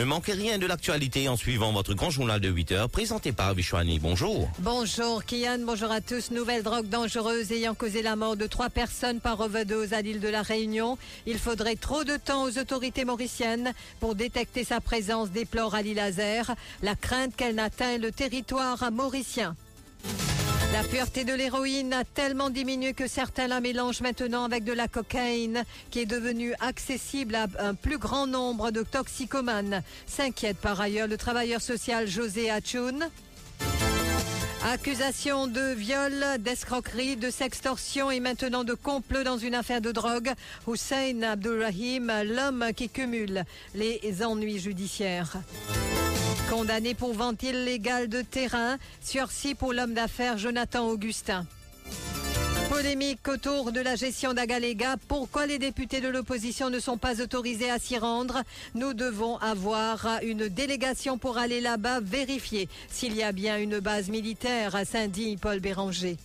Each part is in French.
Ne manquez rien de l'actualité en suivant votre grand journal de 8 heures présenté par Vishwani. Bonjour. Bonjour Kian, bonjour à tous. Nouvelle drogue dangereuse ayant causé la mort de trois personnes par overdose à l'île de la Réunion. Il faudrait trop de temps aux autorités mauriciennes pour détecter sa présence, déplore Ali Laser. La crainte qu'elle n'atteigne le territoire mauricien. La pureté de l'héroïne a tellement diminué que certains la mélangent maintenant avec de la cocaïne, qui est devenue accessible à un plus grand nombre de toxicomanes. S'inquiète par ailleurs le travailleur social José Hachoun. Accusation de viol, d'escroquerie, de sextorsion et maintenant de complot dans une affaire de drogue. Hussein Abdulrahim, l'homme qui cumule les ennuis judiciaires. Condamné pour vente illégale de terrain, sursis pour l'homme d'affaires Jonathan Augustin. Polémique autour de la gestion d'Agalega. Pourquoi les députés de l'opposition ne sont pas autorisés à s'y rendre? Nous devons avoir une délégation pour aller là-bas vérifier s'il y a bien une base militaire, s'indigne Paul Béranger.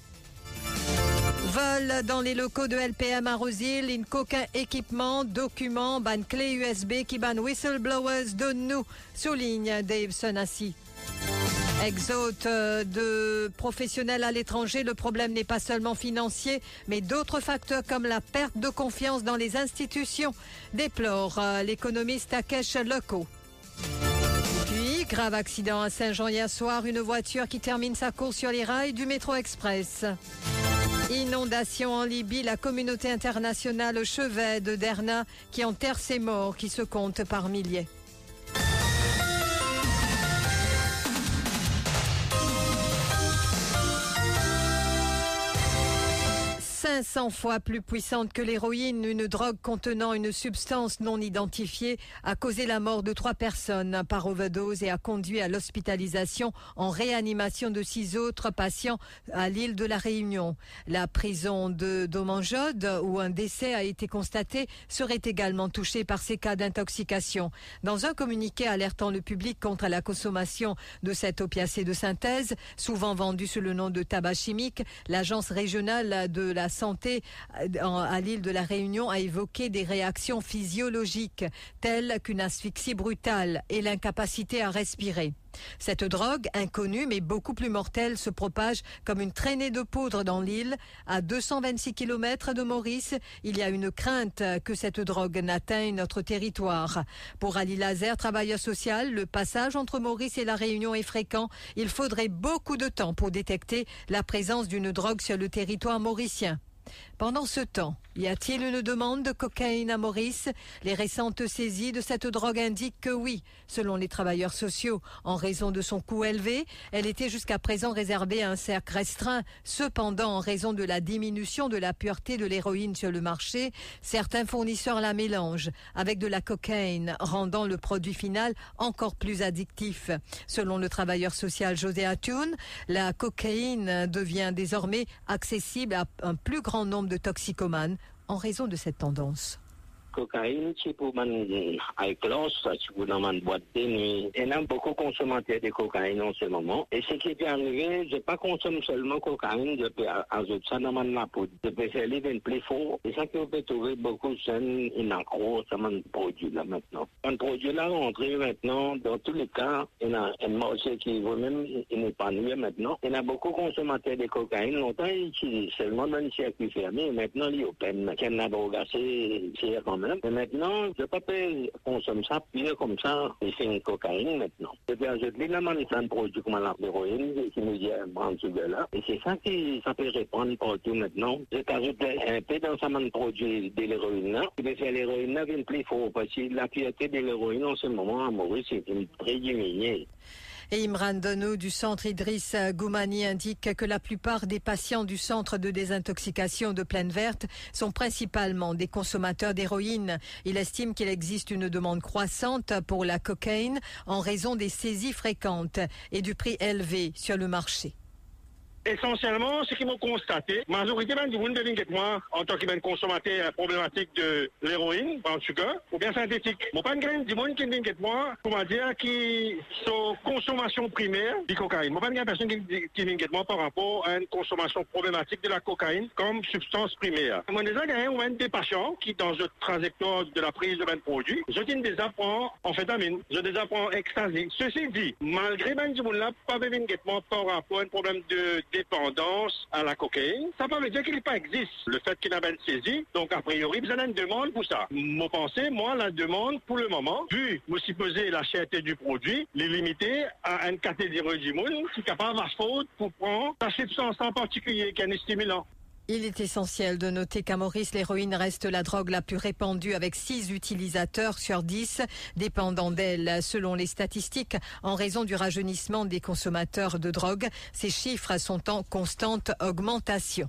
Vol dans les locaux de LPM à Rosil, une coquin équipement, documents, ban clé USB qui ban whistleblowers de nous, souligne Dave Sonassi. Exote euh, de professionnels à l'étranger, le problème n'est pas seulement financier, mais d'autres facteurs comme la perte de confiance dans les institutions, déplore euh, l'économiste Takesh Loko. Puis, grave accident à Saint-Jean hier soir, une voiture qui termine sa course sur les rails du métro express. Inondation en Libye, la communauté internationale au chevet de Derna qui enterre ses morts qui se comptent par milliers. 500 fois plus puissante que l'héroïne, une drogue contenant une substance non identifiée a causé la mort de trois personnes par overdose et a conduit à l'hospitalisation en réanimation de six autres patients à l'île de la Réunion. La prison de Domanjod, où un décès a été constaté, serait également touchée par ces cas d'intoxication. Dans un communiqué alertant le public contre la consommation de cet opiacé de synthèse, souvent vendu sous le nom de tabac chimique, l'agence régionale de la santé à l'île de la Réunion a évoqué des réactions physiologiques telles qu'une asphyxie brutale et l'incapacité à respirer. Cette drogue, inconnue mais beaucoup plus mortelle, se propage comme une traînée de poudre dans l'île. À 226 km de Maurice, il y a une crainte que cette drogue n'atteigne notre territoire. Pour Ali Lazer, travailleur social, le passage entre Maurice et la Réunion est fréquent. Il faudrait beaucoup de temps pour détecter la présence d'une drogue sur le territoire mauricien. Pendant ce temps, y a-t-il une demande de cocaïne à Maurice Les récentes saisies de cette drogue indiquent que oui, selon les travailleurs sociaux, en raison de son coût élevé, elle était jusqu'à présent réservée à un cercle restreint. Cependant, en raison de la diminution de la pureté de l'héroïne sur le marché, certains fournisseurs la mélangent avec de la cocaïne, rendant le produit final encore plus addictif. Selon le travailleur social José Atun, la cocaïne devient désormais accessible à un plus grand nombre de toxicomanes en raison de cette tendance. Cocaïne, c'est pour man class, c'est pour dans une boîte de nuit. Il y a beaucoup de consommateurs de cocaïne en ce moment. Et ce qui est arrivé, je pas consomme seulement cocaïne, je peux ajouter ça dans ma poudre. Je peux faire les vins plus forts. Et ça qu'on peut trouver beaucoup de jeunes, in accro, ça mon produit là maintenant. Un produit là rentré maintenant, dans tous les cas, il y a un marché qui veut même épanouir maintenant. Il y a beaucoup de consommateurs de cocaïne. Longtemps, ils utilisaient seulement dans les circuits fermés. Maintenant, ils open. Qu'il y a drogue assez, c'est quand même. Mais maintenant, je ne consommer ça pire comme ça, et c'est une cocaïne maintenant. Je peux ajouter la un produit comme l'héroïne, qui nous dit un de là. Et c'est ça qui, ça peut répondre partout maintenant. Je t'ajoute un peu dans ça, un produit de l'héroïne là. Mais c'est l'héroïne là vient plus fort, parce que la pureté de l'héroïne en ce moment à Maurice, c'est très diminuée. Et Imran Donou du centre Idriss Goumani indique que la plupart des patients du centre de désintoxication de Plaine Verte sont principalement des consommateurs d'héroïne. Il estime qu'il existe une demande croissante pour la cocaïne en raison des saisies fréquentes et du prix élevé sur le marché. Essentiellement, ce qu'ils m'ont constaté, majorité même du monde de moi, en tant que consommateur problématique de l'héroïne, en sucre, ou bien synthétique. Mon pas du monde qui vient moi, comment dire, qui sont consommation primaire du cocaïne. Mon pas une personne qui vient moi par rapport à une consommation problématique de la cocaïne comme substance primaire. Moi, déjà, a des patients qui, dans le trajectoire de la prise de produits, je des apprends amphétamine, je des apprends ecstasy. Ceci dit, malgré même du monde là, pas par rapport à un problème de dépendance à la cocaïne, ça ne veut dire qu'il pas existe. Le fait qu'il n'a pas saisi, donc a priori, vous avez une demande pour ça. Mon pensée, moi, la demande, pour le moment, vu, me supposer la cherté du produit, les limiter à une catégorie du monde qui est capable à faute pour prendre la substance en particulier qui est un stimulant. Il est essentiel de noter qu'à Maurice, l'héroïne reste la drogue la plus répandue avec 6 utilisateurs sur 10 dépendant d'elle. Selon les statistiques, en raison du rajeunissement des consommateurs de drogue, ces chiffres sont en constante augmentation.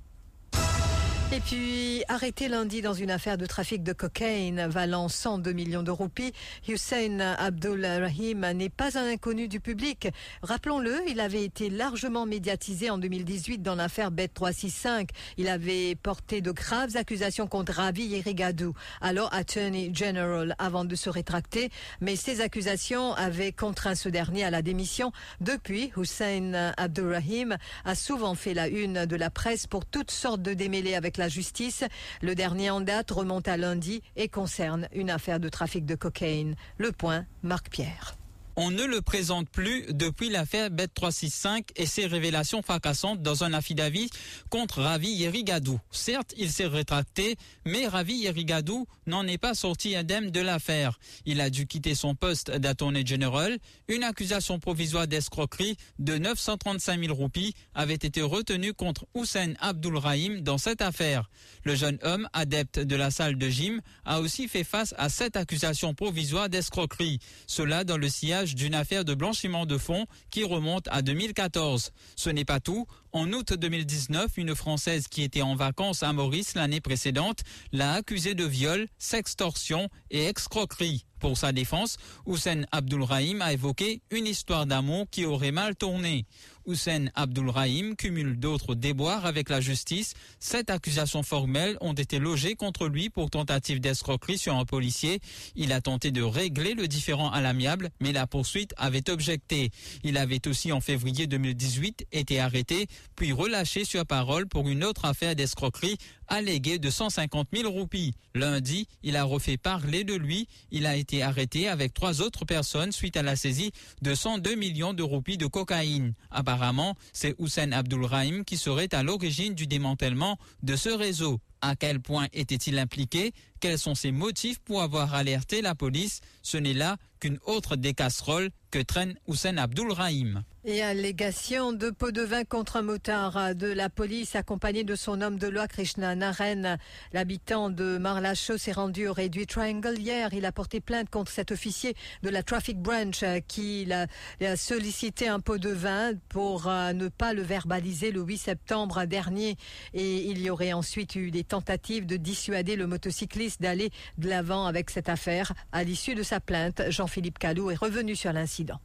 Et puis, arrêté lundi dans une affaire de trafic de cocaïne valant 102 millions de roupies, Hussein Abdul Rahim n'est pas un inconnu du public. Rappelons-le, il avait été largement médiatisé en 2018 dans l'affaire Bet 365. Il avait porté de graves accusations contre Ravi Yerigadou, alors Attorney General, avant de se rétracter. Mais ces accusations avaient contraint ce dernier à la démission. Depuis, Hussein Rahim a souvent fait la une de la presse pour toutes sortes de démêlés avec la justice. Le dernier en date remonte à lundi et concerne une affaire de trafic de cocaïne. Le point, Marc Pierre. On ne le présente plus depuis l'affaire Bet 365 et ses révélations fracassantes dans un affidavit contre Ravi Yerigadou. Certes, il s'est rétracté, mais Ravi Yerigadou n'en est pas sorti indemne de l'affaire. Il a dû quitter son poste d'attorney general. Une accusation provisoire d'escroquerie de 935 000 roupies avait été retenue contre Hussein Abdul Rahim dans cette affaire. Le jeune homme, adepte de la salle de gym, a aussi fait face à cette accusation provisoire d'escroquerie. Cela dans le sillage d'une affaire de blanchiment de fonds qui remonte à 2014. Ce n'est pas tout. En août 2019, une Française qui était en vacances à Maurice l'année précédente l'a accusée de viol, sextorsion et escroquerie. Pour sa défense, Hussein Abdulrahim a évoqué une histoire d'amour qui aurait mal tourné. Hussein Abdulrahim cumule d'autres déboires avec la justice. Sept accusations formelles ont été logées contre lui pour tentative d'escroquerie sur un policier. Il a tenté de régler le différend à l'amiable, mais la poursuite avait objecté. Il avait aussi en février 2018 été arrêté, puis relâché sur parole pour une autre affaire d'escroquerie alléguée de 150 000 roupies. Lundi, il a refait parler de lui. Il a été arrêté avec trois autres personnes suite à la saisie de 102 millions de roupies de cocaïne. Apparemment, c'est Hussein Abdulrahim qui serait à l'origine du démantèlement de ce réseau. À quel point était-il impliqué? Quels sont ses motifs pour avoir alerté la police? Ce n'est là qu'une autre des casseroles que traîne Hussein Abdulrahim. Et allégation de pot de vin contre un motard de la police accompagné de son homme de loi Krishna Naren. L'habitant de Marlacho s'est rendu au réduit Triangle hier. Il a porté plainte contre cet officier de la Traffic Branch qui a, sollicité un pot de vin pour euh, ne pas le verbaliser le 8 septembre dernier. Et il y aurait ensuite eu des tentatives de dissuader le motocycliste d'aller de l'avant avec cette affaire. À l'issue de sa plainte, Jean-Philippe Calou est revenu sur l'incident.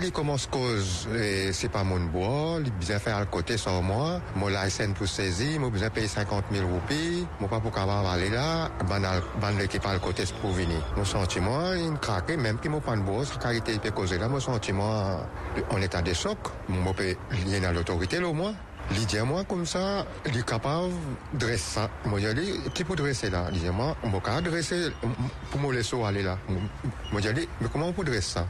Il commence cause, c'est pas mon bois, il besoin faire le côté sur moi, mon license pour saisir, moi besoin payer 50 000 roupies, moi pas pour qu'avoir aller là, banal qui parle côté pour venir. Mon sentiment, il craque, même m'a pas de bois, sa qualité peut causer là, mon sentiment, en état de choc, moi peut lier à l'autorité au moins. À moi comme ça, capable de dresser ça. Moi, je dis, qui peut dresser là à moi, on peut dresser pour me laisser aller là. Moi, je dis, mais comment on peut dresser ça?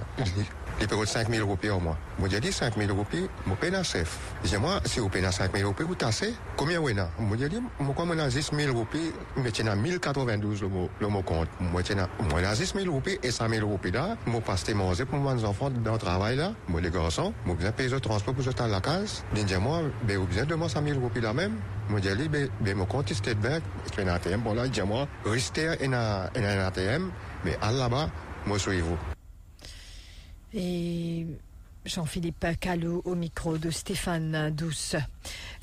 Il paye 5 000 roupies au mois. Moi, j'ai dit 5 000 roupies, je paye dans chef. Je moi, si vous payez 5 000 roupies, vous tassez. Combien vous avez? Moi, j'ai dit, moi, comme on a 10 000 roupies, je tiens à 1092 le mot, compte. Moi, j'ai moi, 10 000 roupies et 5 000 roupies là. Moi, passe manger pour mes enfants dans le travail là. Moi, les garçons, moi, besoin payer le transport pour jeter à la case. Je dis, moi, ben, vous besoin de moi 5 000 roupies là même. Moi, j'ai dit, ben, ben, mon compte, c'est Bank, c'est un ATM. Bon, là, je dis, moi, restez en ATM, mais à là-bas, moi, suivez-vous. Et Jean-Philippe Callot au micro de Stéphane Douce.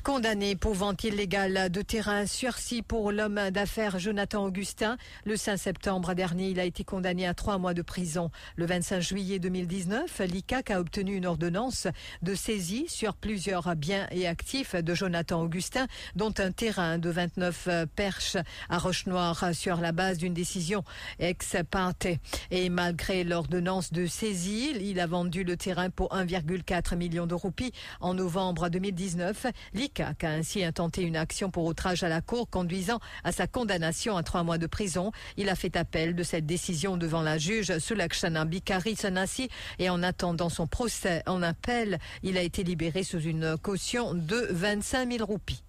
Condamné pour vente illégale de terrain sursis pour l'homme d'affaires Jonathan Augustin. Le 5 septembre dernier, il a été condamné à trois mois de prison. Le 25 juillet 2019, l'ICAC a obtenu une ordonnance de saisie sur plusieurs biens et actifs de Jonathan Augustin, dont un terrain de 29 perches à Roche-Noire sur la base d'une décision ex parte. Et malgré l'ordonnance de saisie, il a vendu le terrain pour 1,4 million de roupies en novembre 2019. CAC a ainsi intenté une action pour outrage à la Cour conduisant à sa condamnation à trois mois de prison. Il a fait appel de cette décision devant la juge Sulakshana Bikari Sanasi et en attendant son procès en appel, il a été libéré sous une caution de 25 000 roupies.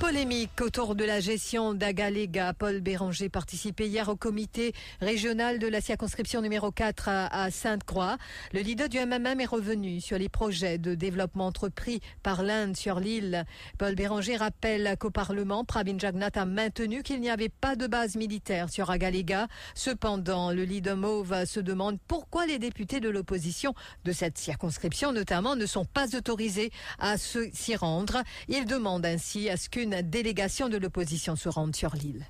Polémique autour de la gestion d'Agalega. Paul Béranger participait hier au comité régional de la circonscription numéro 4 à, Sainte-Croix. Le leader du MMM est revenu sur les projets de développement entrepris par l'Inde sur l'île. Paul Béranger rappelle qu'au Parlement, Pravin Jagnat a maintenu qu'il n'y avait pas de base militaire sur Agalega. Cependant, le leader Mauve se demande pourquoi les députés de l'opposition de cette circonscription notamment ne sont pas autorisés à s'y rendre. Il demande ainsi à ce qu'une délégation de l'opposition se rende sur l'île.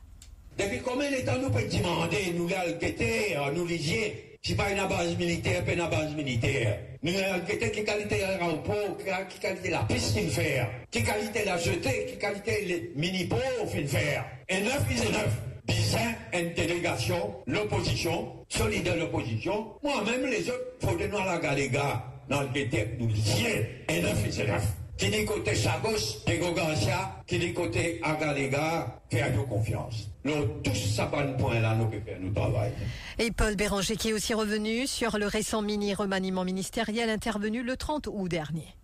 Depuis combien de temps nous pouvons demander, nous guetter, nous lisier, si pas une base militaire, pas une base militaire. Nous guetter qui qualité l'aéroport, qui qualité la piste qu'il fait, qui qualité la jetée, qui qualité les mini-pots qu'il faire. Et neuf, il est neuf. Bizarre, une délégation, l'opposition, solidaire l'opposition. Moi-même, les autres, faut donner à la galéga, dans le guetter, nous lisier, et neuf, il est neuf qui dit côté Chagos, Diego Garcia, qui dit côté Agalega, faire confiance. Nous, tous ça bon point là, nous faire nous travail. Et Paul Béranger qui est aussi revenu sur le récent mini-remaniement ministériel intervenu le 30 août dernier.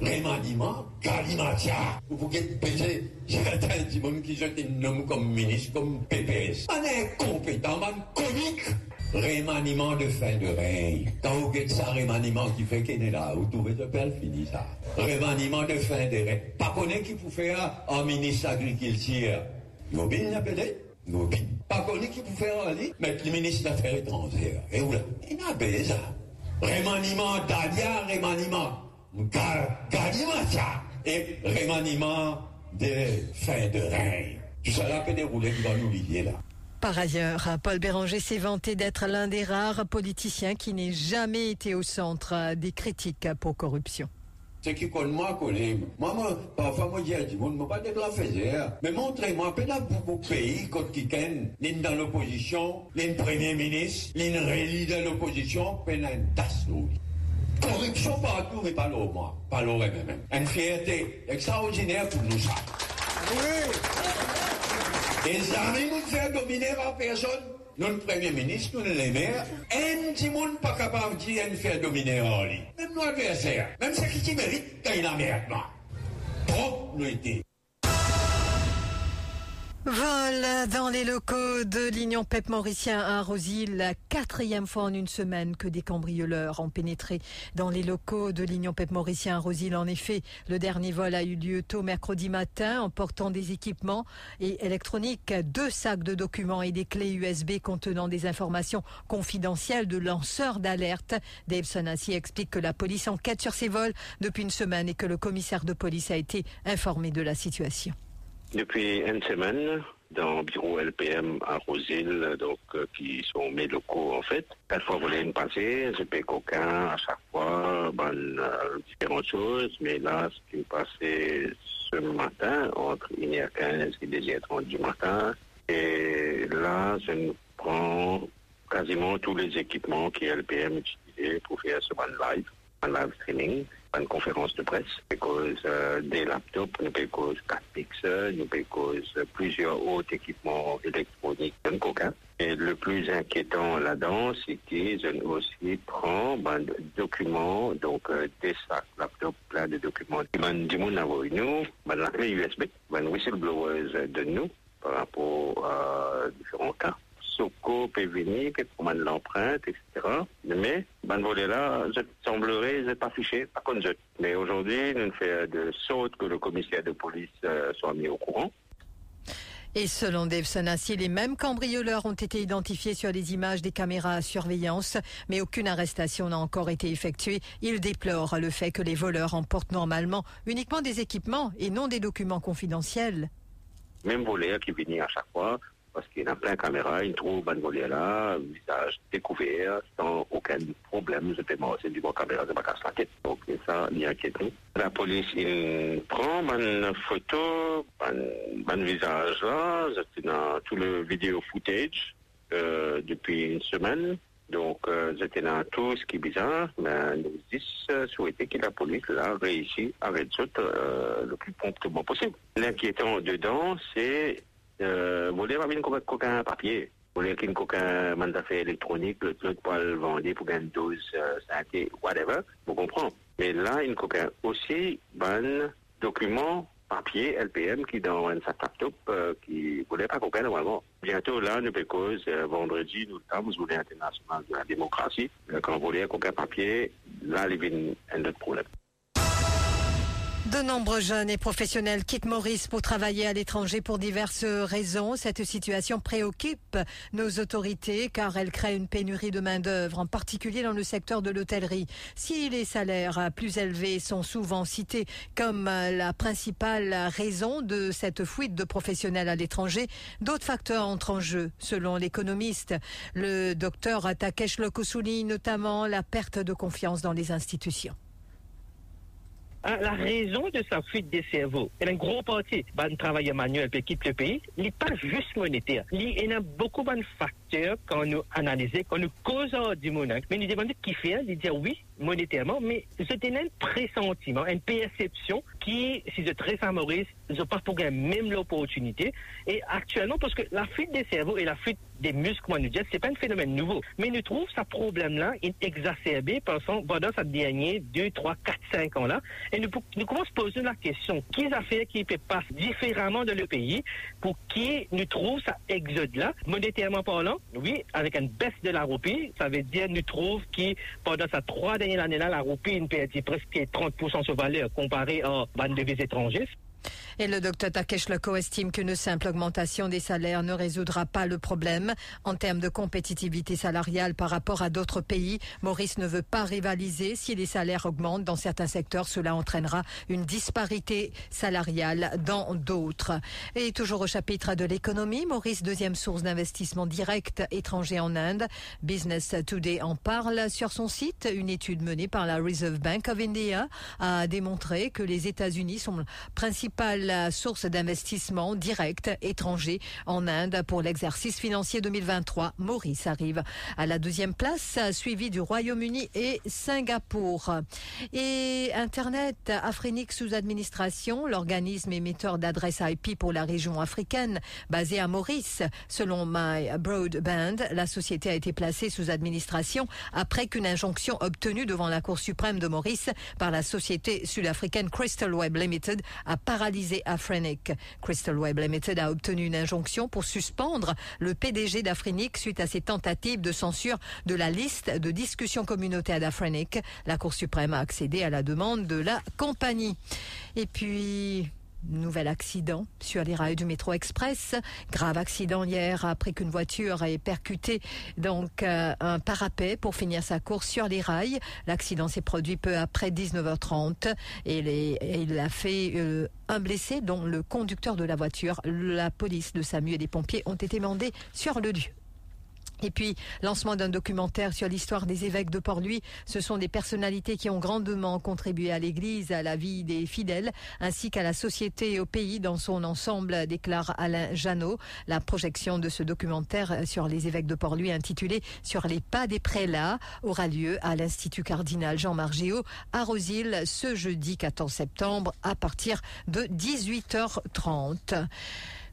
Remaniement, Galimatia. Vous pouvez peser, j'ai du monde qui jette un nom comme ministre, comme PPS. On est compétent, man, comique. Remaniement de fin de règne. Quand vous faites ça, remaniement qui fait qu'il est là, vous trouvez de belle fini ça. Remaniement de fin de règne. Pas connaître qui vous faire en ministre agriculture. Bien l'appelez? Vous Pas connaître qui vous faire en lit, mettre le ministre des Affaires étrangères. Et où là? Il n'a pas ça. Remaniement d'Alia, remaniement. Ça. Et remaniement de fin de règne. Tout ça là peut dérouler dans l'oublier là. Par ailleurs, Paul Béranger s'est vanté d'être l'un des rares politiciens qui n'ait jamais été au centre des critiques pour corruption. Ce qui connaît moi, connaît. Moi, moi, parfois, moi, je dis, moi, pas faiseur. Mais montrez-moi, peut beaucoup de pays, quand qui l'une dans l'opposition, l'une premier ministre, l'une réélu dans l'opposition, peut une tasse Corruption partout, mais pas l'eau, moi. Pas l'eau, même. Une fierté extraordinaire pour nous, ça. Oui! Et jamais nous faire dominer par personne. Notre Premier ministre, nous les maires, un petit monde pas capable de dire faire dominer en lui. Même nos adversaires, même ceux qui méritent, quand il a merde, Trop, nous étions. Vol dans les locaux de l'Union PEP Mauricien à Rosy, la quatrième fois en une semaine que des cambrioleurs ont pénétré dans les locaux de l'Union PEP Mauricien à Rosy. En effet, le dernier vol a eu lieu tôt mercredi matin en portant des équipements et électroniques, deux sacs de documents et des clés USB contenant des informations confidentielles de lanceurs d'alerte. Dave Sonassi explique que la police enquête sur ces vols depuis une semaine et que le commissaire de police a été informé de la situation depuis une semaine dans le bureau LPM à Rosil, donc euh, qui sont mes locaux en fait. Quatre fois volé une passée, je paye coquin à chaque fois, euh, différentes choses, mais là, ce qui est passé ce matin, entre 1h15 et 2h30 du matin, et là, je nous prends quasiment tous les équipements que LPM utilisait pour faire ce live, live streaming une conférence de presse. Des laptops, nous cause 4 pixels, nous cause plusieurs autres équipements électroniques de coca. Et le plus inquiétant là-dedans, c'est qu'ils aussi prend ben, des documents, donc euh, des sacs laptops plein de documents. Ben, du monde nous, ben, la clé USB, ben, whistleblowers de nous par rapport à différents cas. Soko peut venir, peut prendre l'empreinte, etc. Mais, ben volet-là, je semblerait être affiché, par contre, Mais aujourd'hui, nous faisons de sorte que le commissaire de police euh, soit mis au courant. Et selon Dave Sonassi, les mêmes cambrioleurs ont été identifiés sur les images des caméras à surveillance, mais aucune arrestation n'a encore été effectuée. Il déplore le fait que les voleurs emportent normalement uniquement des équipements et non des documents confidentiels. Même voleur qui vient à chaque fois, parce qu'il a plein de caméras, il trouve là, visage découvert, sans aucun problème. Je peux c'est du bon caméra, c'est pas casse la tête. Donc, ça, il inquiétude. La police, il prend une photo, un, visage là, c'est dans tout le vidéo footage, euh, depuis une semaine. Donc, euh, j'étais dans tout ce qui est bizarre, mais nous disons souhaiter que la police là à résoudre euh, le plus promptement possible. L'inquiétant dedans, c'est euh, voler pas comme coquin papier? Voler qu'un coquin mandat électronique, le truc pour le vendre pour une dose euh, santé, whatever. Vous comprenez. Mais là, une coquin aussi, bon document papier LPM qui dans un laptop euh, qui voulait pas coquin normalement. Bientôt là, nous cause euh, vendredi, nous sommes journée internationale de la démocratie. Euh, quand vous voulez coquin papier, là, il y a un autre problème. De nombreux jeunes et professionnels quittent Maurice pour travailler à l'étranger pour diverses raisons. Cette situation préoccupe nos autorités car elle crée une pénurie de main-d'œuvre, en particulier dans le secteur de l'hôtellerie. Si les salaires plus élevés sont souvent cités comme la principale raison de cette fuite de professionnels à l'étranger, d'autres facteurs entrent en jeu, selon l'économiste. Le docteur Takesh Loko souligne notamment la perte de confiance dans les institutions. Ah, la raison de sa fuite des cerveaux, c'est un gros parti. Ben, travailleur manuel qui quitte le pays, il n'est pas juste monétaire. Il y a beaucoup de facteurs quand nous analysons, quand nous causons du monde. Mais nous demandons qui fait, il dit oui, monétairement, mais c'était un pressentiment, une perception qui, si je très à Maurice, je pense pour gagner même l'opportunité. Et actuellement, parce que la fuite des cerveaux et la fuite des muscles, nous c'est pas un phénomène nouveau. Mais nous trouvons ce problème-là exacerbé pensons, pendant cette dernière 2, 3, 4, 5 ans-là. Et nous, nous commençons à poser la question, qui a fait qui passer différemment dans le pays pour qui nous trouve ça exode-là, monétairement parlant, oui, avec une baisse de la roupie, ça veut dire nous trouve qui, pendant ces trois dernières années-là, la roupie, une perdit presque 30% sur valeur comparé à bande devises étrangères. Et le docteur Takesh Loko estime qu'une simple augmentation des salaires ne résoudra pas le problème. En termes de compétitivité salariale par rapport à d'autres pays, Maurice ne veut pas rivaliser. Si les salaires augmentent dans certains secteurs, cela entraînera une disparité salariale dans d'autres. Et toujours au chapitre de l'économie, Maurice, deuxième source d'investissement direct étranger en Inde. Business Today en parle sur son site. Une étude menée par la Reserve Bank of India a démontré que les États-Unis sont le principal la source d'investissement direct étranger en Inde pour l'exercice financier 2023. Maurice arrive à la deuxième place, suivi du Royaume-Uni et Singapour. Et Internet Afrinique sous administration, l'organisme émetteur d'adresses IP pour la région africaine, basé à Maurice. Selon My Broadband, la société a été placée sous administration après qu'une injonction obtenue devant la Cour suprême de Maurice par la société sud-africaine Crystal Web Limited a paralysé Afrinic. Crystal Web Limited a obtenu une injonction pour suspendre le PDG d'Afrenic suite à ses tentatives de censure de la liste de discussions communautaires d'Afrenic. La Cour suprême a accédé à la demande de la compagnie. Et puis, Nouvel accident sur les rails du métro express. Grave accident hier après qu'une voiture ait percuté donc euh, un parapet pour finir sa course sur les rails. L'accident s'est produit peu après 19h30 et, il a fait euh, un blessé dont le conducteur de la voiture. La police, de SAMU et des pompiers ont été mandés sur le lieu. Et puis, lancement d'un documentaire sur l'histoire des évêques de Port-Louis. Ce sont des personnalités qui ont grandement contribué à l'Église, à la vie des fidèles, ainsi qu'à la société et au pays dans son ensemble, déclare Alain Janot. La projection de ce documentaire sur les évêques de Port-Louis, intitulé Sur les pas des prélats, aura lieu à l'Institut cardinal Jean Margéo à Rosil ce jeudi 14 septembre à partir de 18h30.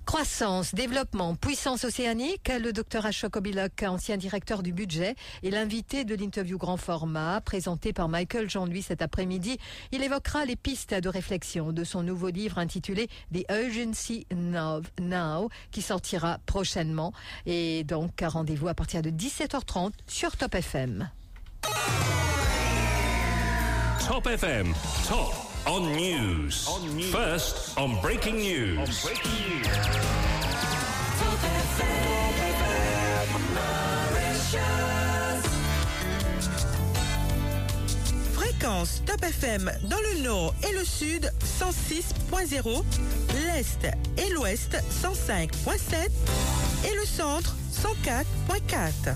Croissance, développement, puissance océanique, le docteur Ashok Obilok, ancien directeur du budget, est l'invité de l'interview grand format présenté par Michael Jean-Louis cet après-midi. Il évoquera les pistes de réflexion de son nouveau livre intitulé The Urgency Now, Now qui sortira prochainement. Et donc, rendez-vous à partir de 17h30 sur Top FM. Top FM, top on news. On news. First, on breaking news. On breaking news. Fréquence Top FM dans le nord et le sud 106.0, l'est et l'ouest 105.7 et le centre 104.4.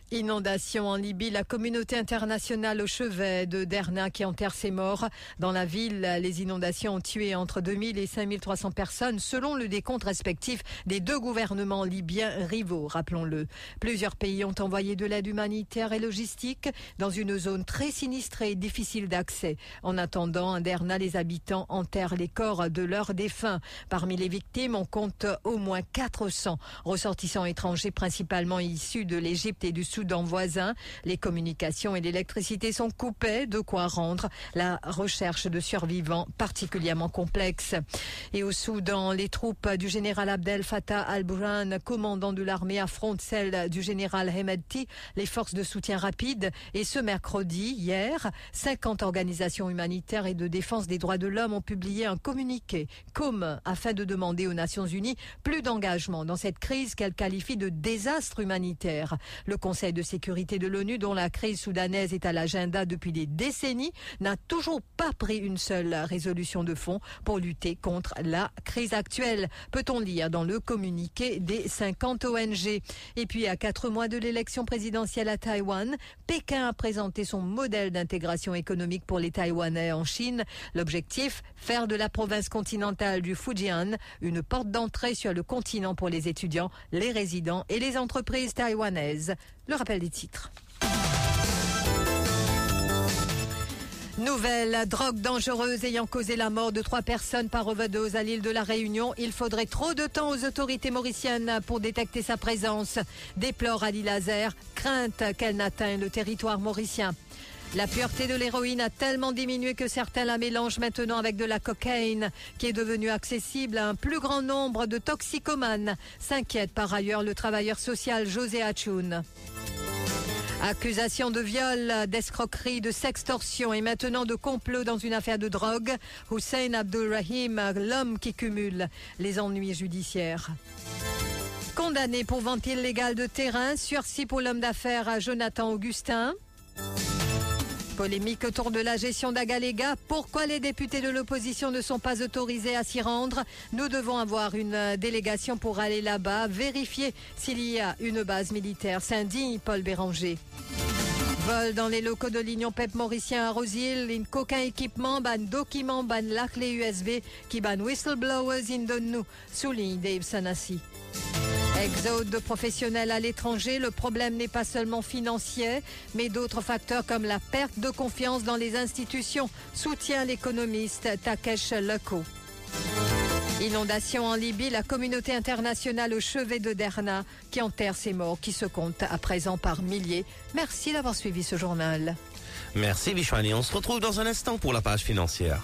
Inondation en Libye, la communauté internationale au chevet de Derna qui enterre ses morts. Dans la ville, les inondations ont tué entre 2000 et 5300 personnes selon le décompte respectif des deux gouvernements libyens rivaux, rappelons-le. Plusieurs pays ont envoyé de l'aide humanitaire et logistique dans une zone très sinistrée et difficile d'accès. En attendant, à Derna, les habitants enterrent les corps de leurs défunts. Parmi les victimes, on compte au moins 400 ressortissants étrangers principalement issus de l'Égypte et du Soudan Soudan voisin. Les communications et l'électricité sont coupées, de quoi rendre la recherche de survivants particulièrement complexe. Et au Soudan, les troupes du général Abdel Fattah al-Burhan, commandant de l'armée, affrontent celles du général Hemedti, les forces de soutien rapide. Et ce mercredi, hier, 50 organisations humanitaires et de défense des droits de l'homme ont publié un communiqué commun afin de demander aux Nations Unies plus d'engagement dans cette crise qu'elles qualifient de désastre humanitaire. Le Conseil de sécurité de l'ONU, dont la crise soudanaise est à l'agenda depuis des décennies, n'a toujours pas pris une seule résolution de fond pour lutter contre la crise actuelle. Peut-on lire dans le communiqué des 50 ONG Et puis, à quatre mois de l'élection présidentielle à Taïwan, Pékin a présenté son modèle d'intégration économique pour les Taïwanais en Chine. L'objectif, faire de la province continentale du Fujian une porte d'entrée sur le continent pour les étudiants, les résidents et les entreprises taïwanaises. Le rappel des titres. Nouvelle drogue dangereuse ayant causé la mort de trois personnes par overdose à l'île de la Réunion. Il faudrait trop de temps aux autorités mauriciennes pour détecter sa présence. Déplore Ali Laser, crainte qu'elle n'atteigne le territoire mauricien. La pureté de l'héroïne a tellement diminué que certains la mélangent maintenant avec de la cocaïne, qui est devenue accessible à un plus grand nombre de toxicomanes, s'inquiète par ailleurs le travailleur social José Hachoun. Accusation de viol, d'escroquerie, de sextorsion et maintenant de complot dans une affaire de drogue. Hussein Abdulrahim, l'homme qui cumule les ennuis judiciaires. Condamné pour vente illégale de terrain, sursis pour l'homme d'affaires Jonathan Augustin. Polémique autour de la gestion d'Agalega. Pourquoi les députés de l'opposition ne sont pas autorisés à s'y rendre? Nous devons avoir une délégation pour aller là-bas, vérifier s'il y a une base militaire. Saint-Digne, Paul Béranger. Vol dans les locaux de l'Union PEP mauricien à Rosil, in qu'aucun équipement, ban document, ban la clé USB, qui ban whistleblowers in nous, souligne Dave Sanassi. Exode de professionnels à l'étranger, le problème n'est pas seulement financier, mais d'autres facteurs comme la perte de confiance dans les institutions, soutient l'économiste Takesh Leko. Inondation en Libye, la communauté internationale au chevet de Derna qui enterre ses morts qui se comptent à présent par milliers. Merci d'avoir suivi ce journal. Merci Bichouani. On se retrouve dans un instant pour la page financière.